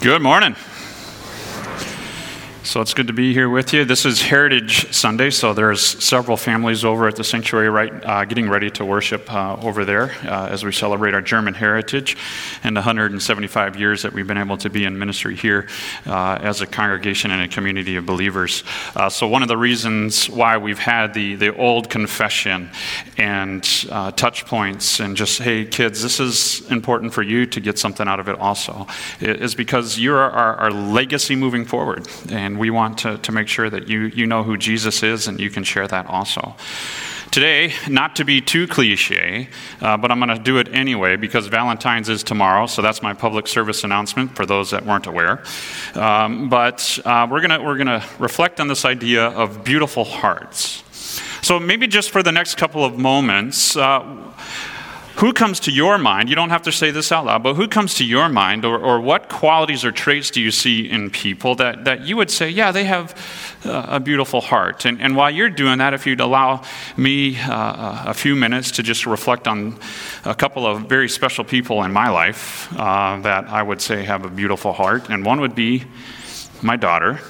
Good morning. So it's good to be here with you. This is Heritage Sunday, so there's several families over at the sanctuary right uh, getting ready to worship uh, over there uh, as we celebrate our German heritage and the 175 years that we've been able to be in ministry here uh, as a congregation and a community of believers. Uh, so one of the reasons why we've had the, the old confession and uh, touch points and just, hey, kids, this is important for you to get something out of it also, is because you're our, our legacy moving forward. And we want to, to make sure that you, you know who Jesus is and you can share that also. Today, not to be too cliche, uh, but I'm going to do it anyway because Valentine's is tomorrow, so that's my public service announcement for those that weren't aware. Um, but uh, we're going we're to reflect on this idea of beautiful hearts. So maybe just for the next couple of moments, uh, who comes to your mind? You don't have to say this out loud, but who comes to your mind, or, or what qualities or traits do you see in people that, that you would say, yeah, they have uh, a beautiful heart? And, and while you're doing that, if you'd allow me uh, a few minutes to just reflect on a couple of very special people in my life uh, that I would say have a beautiful heart, and one would be my daughter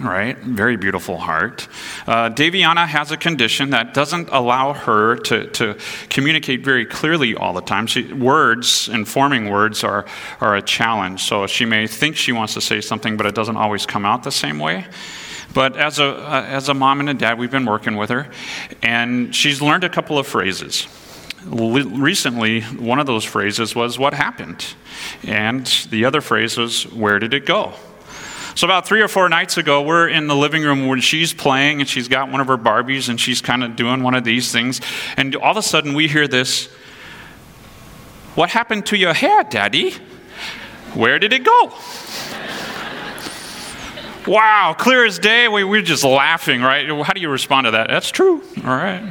right? Very beautiful heart. Uh, Daviana has a condition that doesn't allow her to, to communicate very clearly all the time. She, words and forming words are, are a challenge. So she may think she wants to say something, but it doesn't always come out the same way. But as a, uh, as a mom and a dad, we've been working with her, and she's learned a couple of phrases. Recently, one of those phrases was, What happened? And the other phrase was, Where did it go? So, about three or four nights ago, we're in the living room when she's playing and she's got one of her Barbies and she's kind of doing one of these things. And all of a sudden, we hear this What happened to your hair, Daddy? Where did it go? wow, clear as day. We, we're just laughing, right? How do you respond to that? That's true. All right.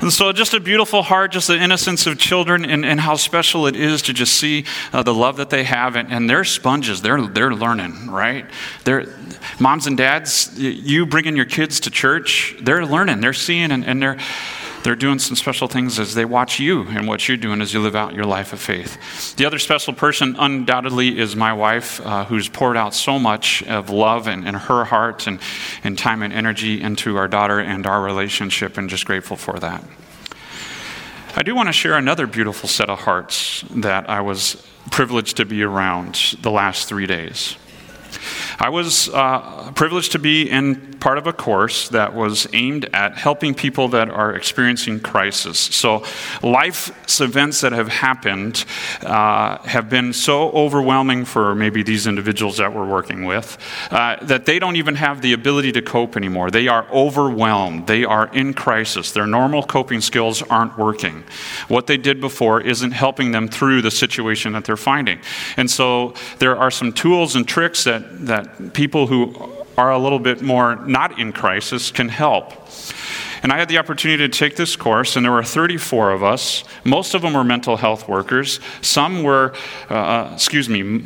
And so, just a beautiful heart, just the innocence of children, and, and how special it is to just see uh, the love that they have. And, and, they're sponges, they're, they're learning, right? They're, moms and dads, you bringing your kids to church, they're learning, they're seeing, and, and they're they're doing some special things as they watch you and what you're doing as you live out your life of faith. The other special person, undoubtedly, is my wife, uh, who's poured out so much of love and, and her heart and, and time and energy into our daughter and our relationship, and just grateful for that. I do want to share another beautiful set of hearts that I was privileged to be around the last three days. I was uh, privileged to be in part of a course that was aimed at helping people that are experiencing crisis. So, life's events that have happened uh, have been so overwhelming for maybe these individuals that we're working with uh, that they don't even have the ability to cope anymore. They are overwhelmed, they are in crisis. Their normal coping skills aren't working. What they did before isn't helping them through the situation that they're finding. And so, there are some tools and tricks that, that people who are a little bit more not in crisis can help. And I had the opportunity to take this course, and there were 34 of us. Most of them were mental health workers. Some were, uh, uh excuse me,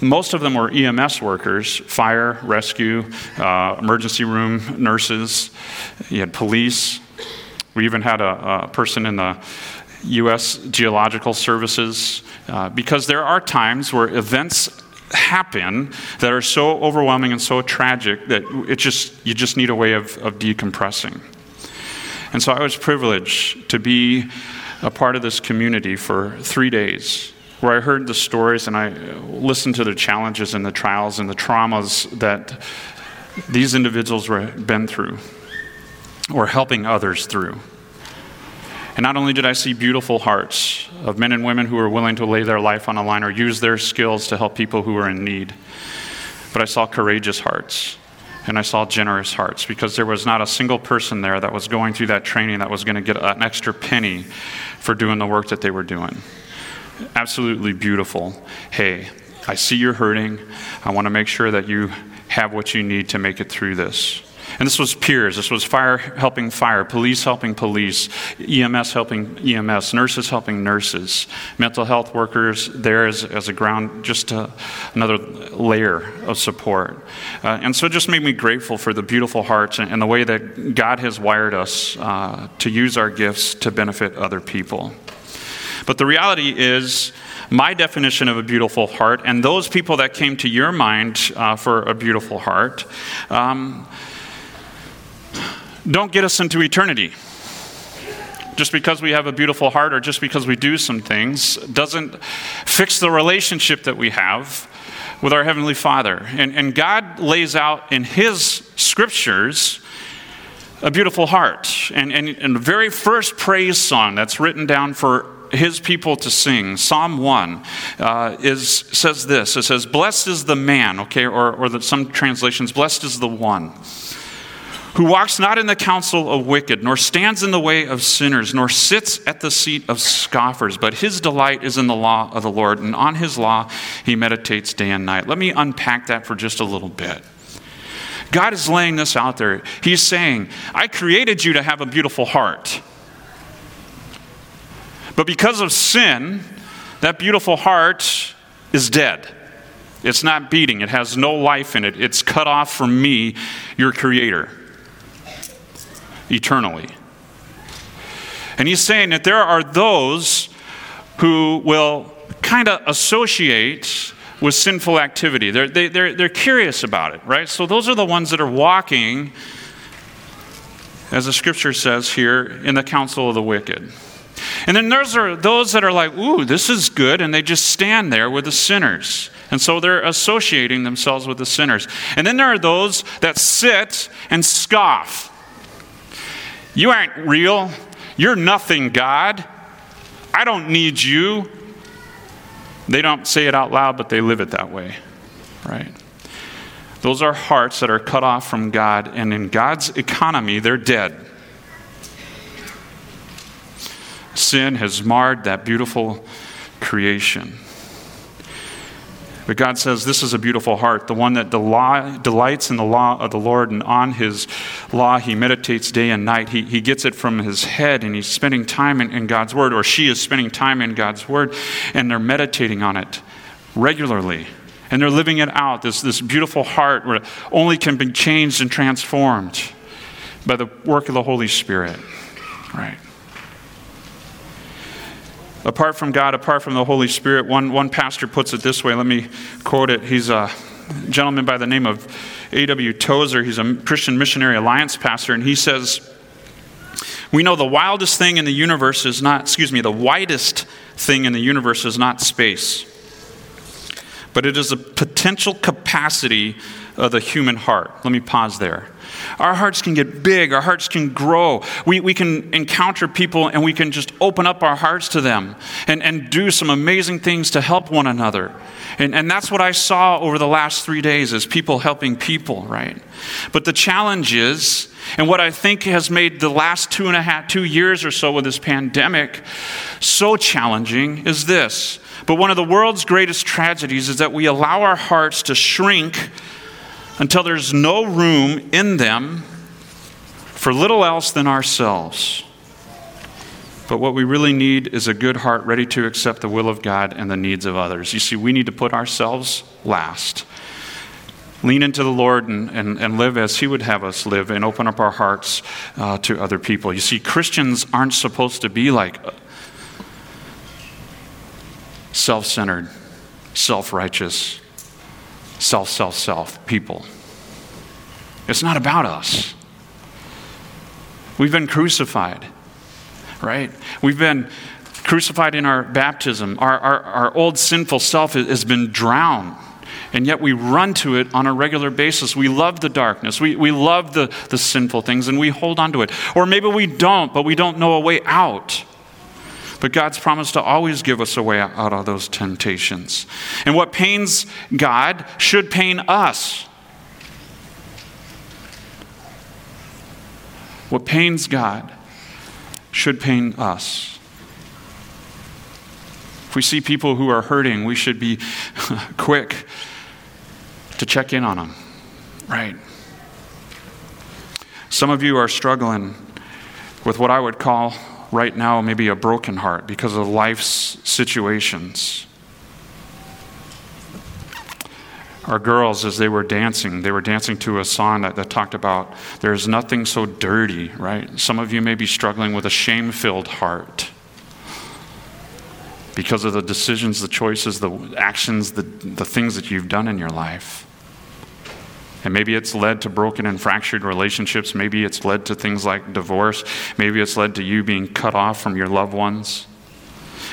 most of them were EMS workers, fire, rescue, uh, emergency room nurses. You had police. We even had a, a person in the U.S. Geological Services, uh, because there are times where events happen that are so overwhelming and so tragic that it just you just need a way of, of decompressing. And so I was privileged to be a part of this community for three days where I heard the stories and I listened to the challenges and the trials and the traumas that these individuals were been through or helping others through. And not only did I see beautiful hearts of men and women who were willing to lay their life on the line or use their skills to help people who were in need, but I saw courageous hearts and I saw generous hearts because there was not a single person there that was going through that training that was going to get an extra penny for doing the work that they were doing. Absolutely beautiful. Hey, I see you're hurting. I want to make sure that you have what you need to make it through this. And this was peers. This was fire helping fire, police helping police, EMS helping EMS, nurses helping nurses, mental health workers there as, as a ground, just a, another layer of support. Uh, and so it just made me grateful for the beautiful hearts and, and the way that God has wired us uh, to use our gifts to benefit other people. But the reality is, my definition of a beautiful heart and those people that came to your mind uh, for a beautiful heart um, don't get us into eternity. Just because we have a beautiful heart or just because we do some things doesn't fix the relationship that we have with our Heavenly Father. And, and God lays out in His scriptures a beautiful heart. And, and, and the very first praise song that's written down for his people to sing, Psalm 1, uh, is, says this It says, Blessed is the man, okay, or, or the, some translations, blessed is the one who walks not in the counsel of wicked, nor stands in the way of sinners, nor sits at the seat of scoffers, but his delight is in the law of the Lord, and on his law he meditates day and night. Let me unpack that for just a little bit. God is laying this out there. He's saying, I created you to have a beautiful heart. But because of sin, that beautiful heart is dead. It's not beating, it has no life in it. It's cut off from me, your creator, eternally. And he's saying that there are those who will kind of associate with sinful activity. They're, they, are they they're curious about it, right? So those are the ones that are walking, as the scripture says here, in the counsel of the wicked. And then there's are those that are like, ooh, this is good, and they just stand there with the sinners. And so they're associating themselves with the sinners. And then there are those that sit and scoff. You aren't real. You're nothing, God. I don't need you. They don't say it out loud, but they live it that way, right? Those are hearts that are cut off from God, and in God's economy, they're dead. Sin has marred that beautiful creation. But God says, This is a beautiful heart, the one that delights in the law of the Lord, and on his law he meditates day and night. He, he gets it from his head, and he's spending time in, in God's word, or she is spending time in God's word, and they're meditating on it regularly. And they're living it out, this, this beautiful heart where only can be changed and transformed by the work of the Holy Spirit. Right apart from God, apart from the Holy Spirit, one, one pastor puts it this way. Let me quote it. He's a gentleman by the name of A.W. Tozer. He's a Christian Missionary Alliance pastor, and he says, We know the wildest thing in the universe is not, excuse me, the widest thing in the universe is not space, but it is the potential capacity of the human heart. Let me pause there. Our hearts can get big, our hearts can grow. We, we can encounter people and we can just open up our hearts to them and, and do some amazing things to help one another. And, and that's what I saw over the last three days is people helping people, right? But the challenge is, and what I think has made the last two and a half, two years or so with this pandemic so challenging is this. But one of the world's greatest tragedies is that we allow our hearts to shrink until there's no room in them for little else than ourselves. But what we really need is a good heart ready to accept the will of God and the needs of others. You see, we need to put ourselves last. Lean into the Lord and, and, and live as He would have us live and open up our hearts uh, to other people. You see, Christians aren't supposed to be like self centered, self righteous, self, self, self people. It's not about us. We've been crucified, right? We've been crucified in our baptism. Our, our, our old sinful self has been drowned and yet we run to it on a regular basis. We love the darkness, we, we love the, the sinful things, and we hold on to it. Or maybe we don't, but we don't know a way out. But God's promised to always give us a way out of those temptations. And what pains God should pain us. What pains God should pain us. If we see people who are hurting, we should be quick to check in on them. Right. Some of you are struggling with what I would call right now maybe a broken heart because of life's situations. Our girls, as they were dancing, they were dancing to a song that, that talked about there's nothing so dirty, right? Some of you may be struggling with a shame filled heart. because of the decisions, the choices, the actions, the, the things that you've done in your life. And maybe it's led to broken and fractured relationships. Maybe it's led to things like divorce. Maybe it's led to you being cut off from your loved ones.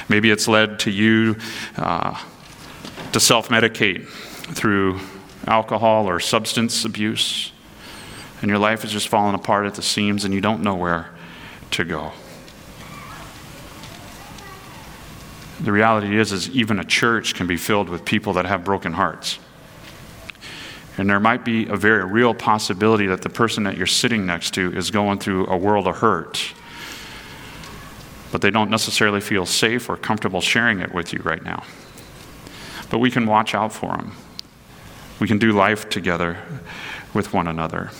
Maybe it's led to you uh, to self medicate through alcohol or substance abuse. And your life is just falling apart at the seams and you don't know where to go. The reality is, is even a church can be filled with people that have broken hearts. And there might be a very real possibility that the person that you're sitting next to is going through a world of hurt. But they don't necessarily feel safe or comfortable sharing it with you right now. But we can watch out for them. We can do life together with one another.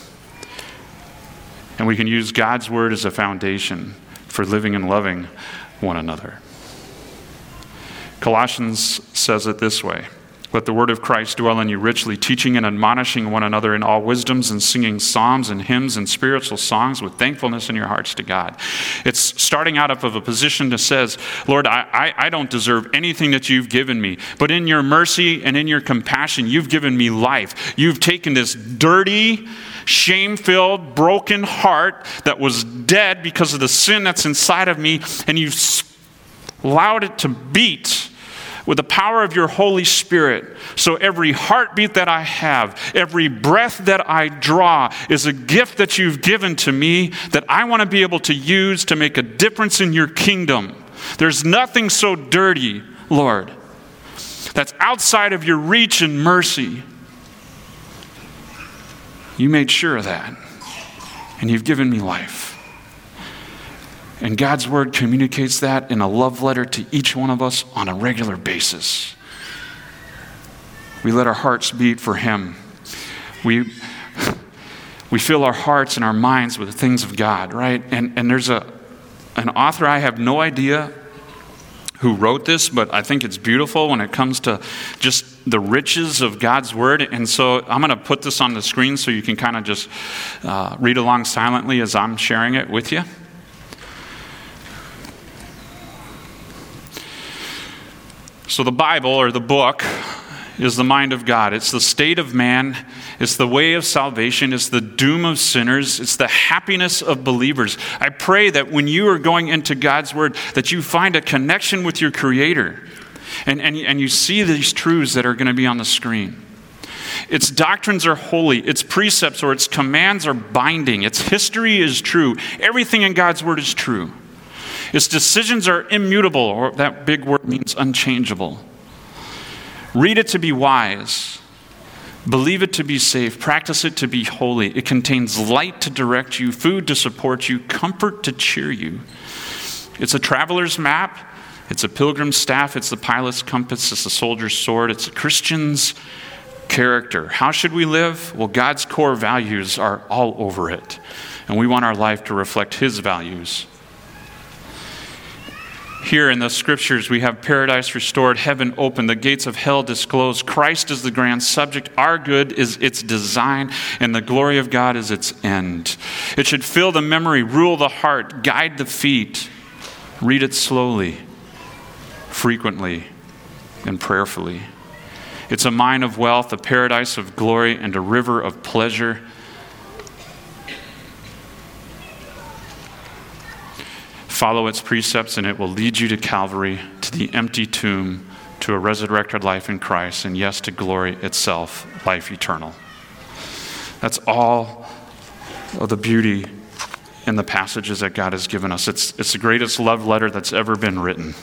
And we can use God's word as a foundation for living and loving one another. Colossians says it this way let the word of Christ dwell in you richly, teaching and admonishing one another in all wisdoms and singing psalms and hymns and spiritual songs with thankfulness in your hearts to God. It's starting out of a position that says, Lord, I, I, I don't deserve anything that you've given me, but in your mercy and in your compassion, you've given me life. You've taken this dirty, shame filled, broken heart that was dead because of the sin that's inside of me, and you've allowed it to beat with the power of your Holy Spirit. So every heartbeat that I have, every breath that I draw is a gift that you've given to me that I want to be able to use to make a difference in your kingdom. There's nothing so dirty, Lord, that's outside of your reach and mercy. You made sure of that, and you've given me life. And God's word communicates that in a love letter to each one of us on a regular basis. We let our hearts beat for Him. We, we fill our hearts and our minds with the things of God, right? And, and there's a, an author, I have no idea who wrote this, but I think it's beautiful when it comes to just the riches of God's Word. And so I'm going to put this on the screen so you can kind of just uh, read along silently as I'm sharing it with you. So, the Bible or the book is the mind of God. It's the state of man. It's the way of salvation. It's the doom of sinners. It's the happiness of believers. I pray that when you are going into God's word, that you find a connection with your Creator and, and, and you see these truths that are going to be on the screen. Its doctrines are holy. Its precepts or its commands are binding. Its history is true. Everything in God's word is true. Its decisions are immutable, or that big word means unchangeable. Read it to be wise. Believe it to be safe. Practice it to be holy. It contains light to direct you, food to support you, comfort to cheer you. It's a traveler's map. It's a pilgrim's staff. It's the pilot's compass. It's a soldier's sword. It's a Christian's character. How should we live? Well, God's core values are all over it. And we want our life to reflect His values. Here in the scriptures, we have paradise restored, heaven open, the gates of hell disclosed. Christ is the grand subject. Our good is its design, and the glory of God is its end. It should fill the memory, rule the heart, guide the feet. Read it slowly, frequently, and prayerfully. It's a mine of wealth, a paradise of glory, and a river of pleasure. Follow its precepts, and it will lead you to Calvary, to the empty tomb, to a resurrected life in Christ, and yes, to glory itself, life eternal. That's all of the beauty in the passages that God has given us. It's, it's the greatest love letter that's ever been written.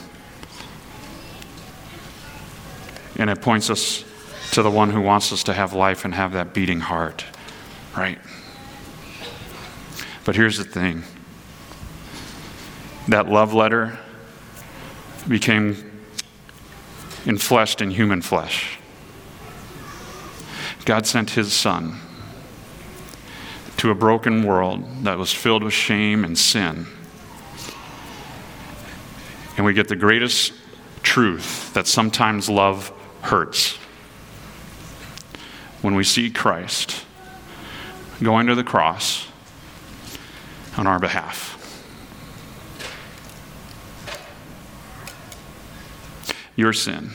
And it points us to the one who wants us to have life and have that beating heart, right? But here's the thing that love letter became enfleshed in human flesh. God sent his son to a broken world that was filled with shame and sin. And we get the greatest truth that sometimes love hurts. When we see Christ going to the cross on our behalf. Your sin.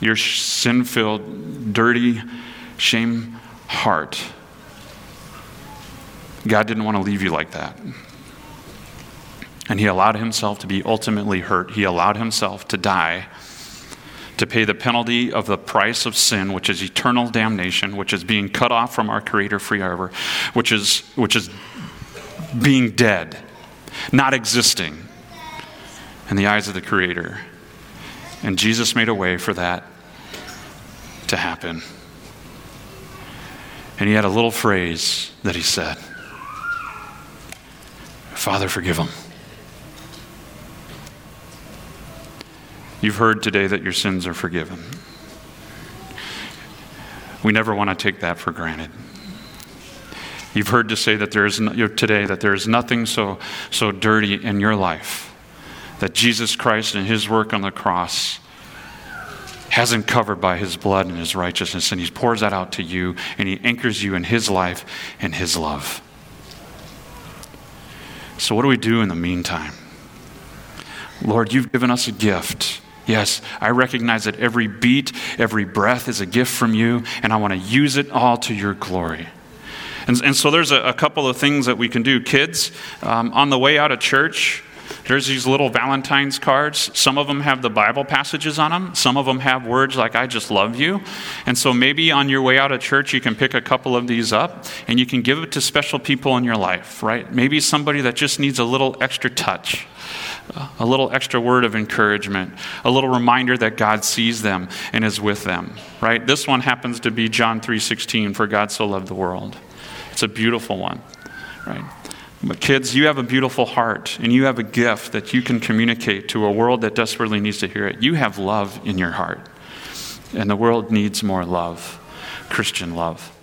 Your sin filled, dirty, shame heart. God didn't want to leave you like that. And He allowed Himself to be ultimately hurt. He allowed Himself to die to pay the penalty of the price of sin, which is eternal damnation, which is being cut off from our Creator forever, which is, which is being dead, not existing in the eyes of the Creator. And Jesus made a way for that to happen. And he had a little phrase that he said Father, forgive them. You've heard today that your sins are forgiven. We never want to take that for granted. You've heard to say that there is no, today that there is nothing so, so dirty in your life that Jesus Christ and his work on the cross hasn't covered by his blood and his righteousness, and he pours that out to you, and he anchors you in his life and his love. So, what do we do in the meantime? Lord, you've given us a gift. Yes, I recognize that every beat, every breath is a gift from you, and I want to use it all to your glory. And, and so there's a, a, couple of things that we can do. Kids, um, on the way out of church, there's these little Valentine's cards. Some of them have the Bible passages on them. Some of them have words like, I just love you. And so maybe on your way out of church, you can pick a couple of these up and you can give it to special people in your life, right? Maybe somebody that just needs a little extra touch a little extra word of encouragement, a little reminder that God sees them and is with them, right? This one happens to be John 3:16 for God so loved the world. It's a beautiful one, right? But kids, you have a beautiful heart and you have a gift that you can communicate to a world that desperately needs to hear it. You have love in your heart. And the world needs more love, Christian love.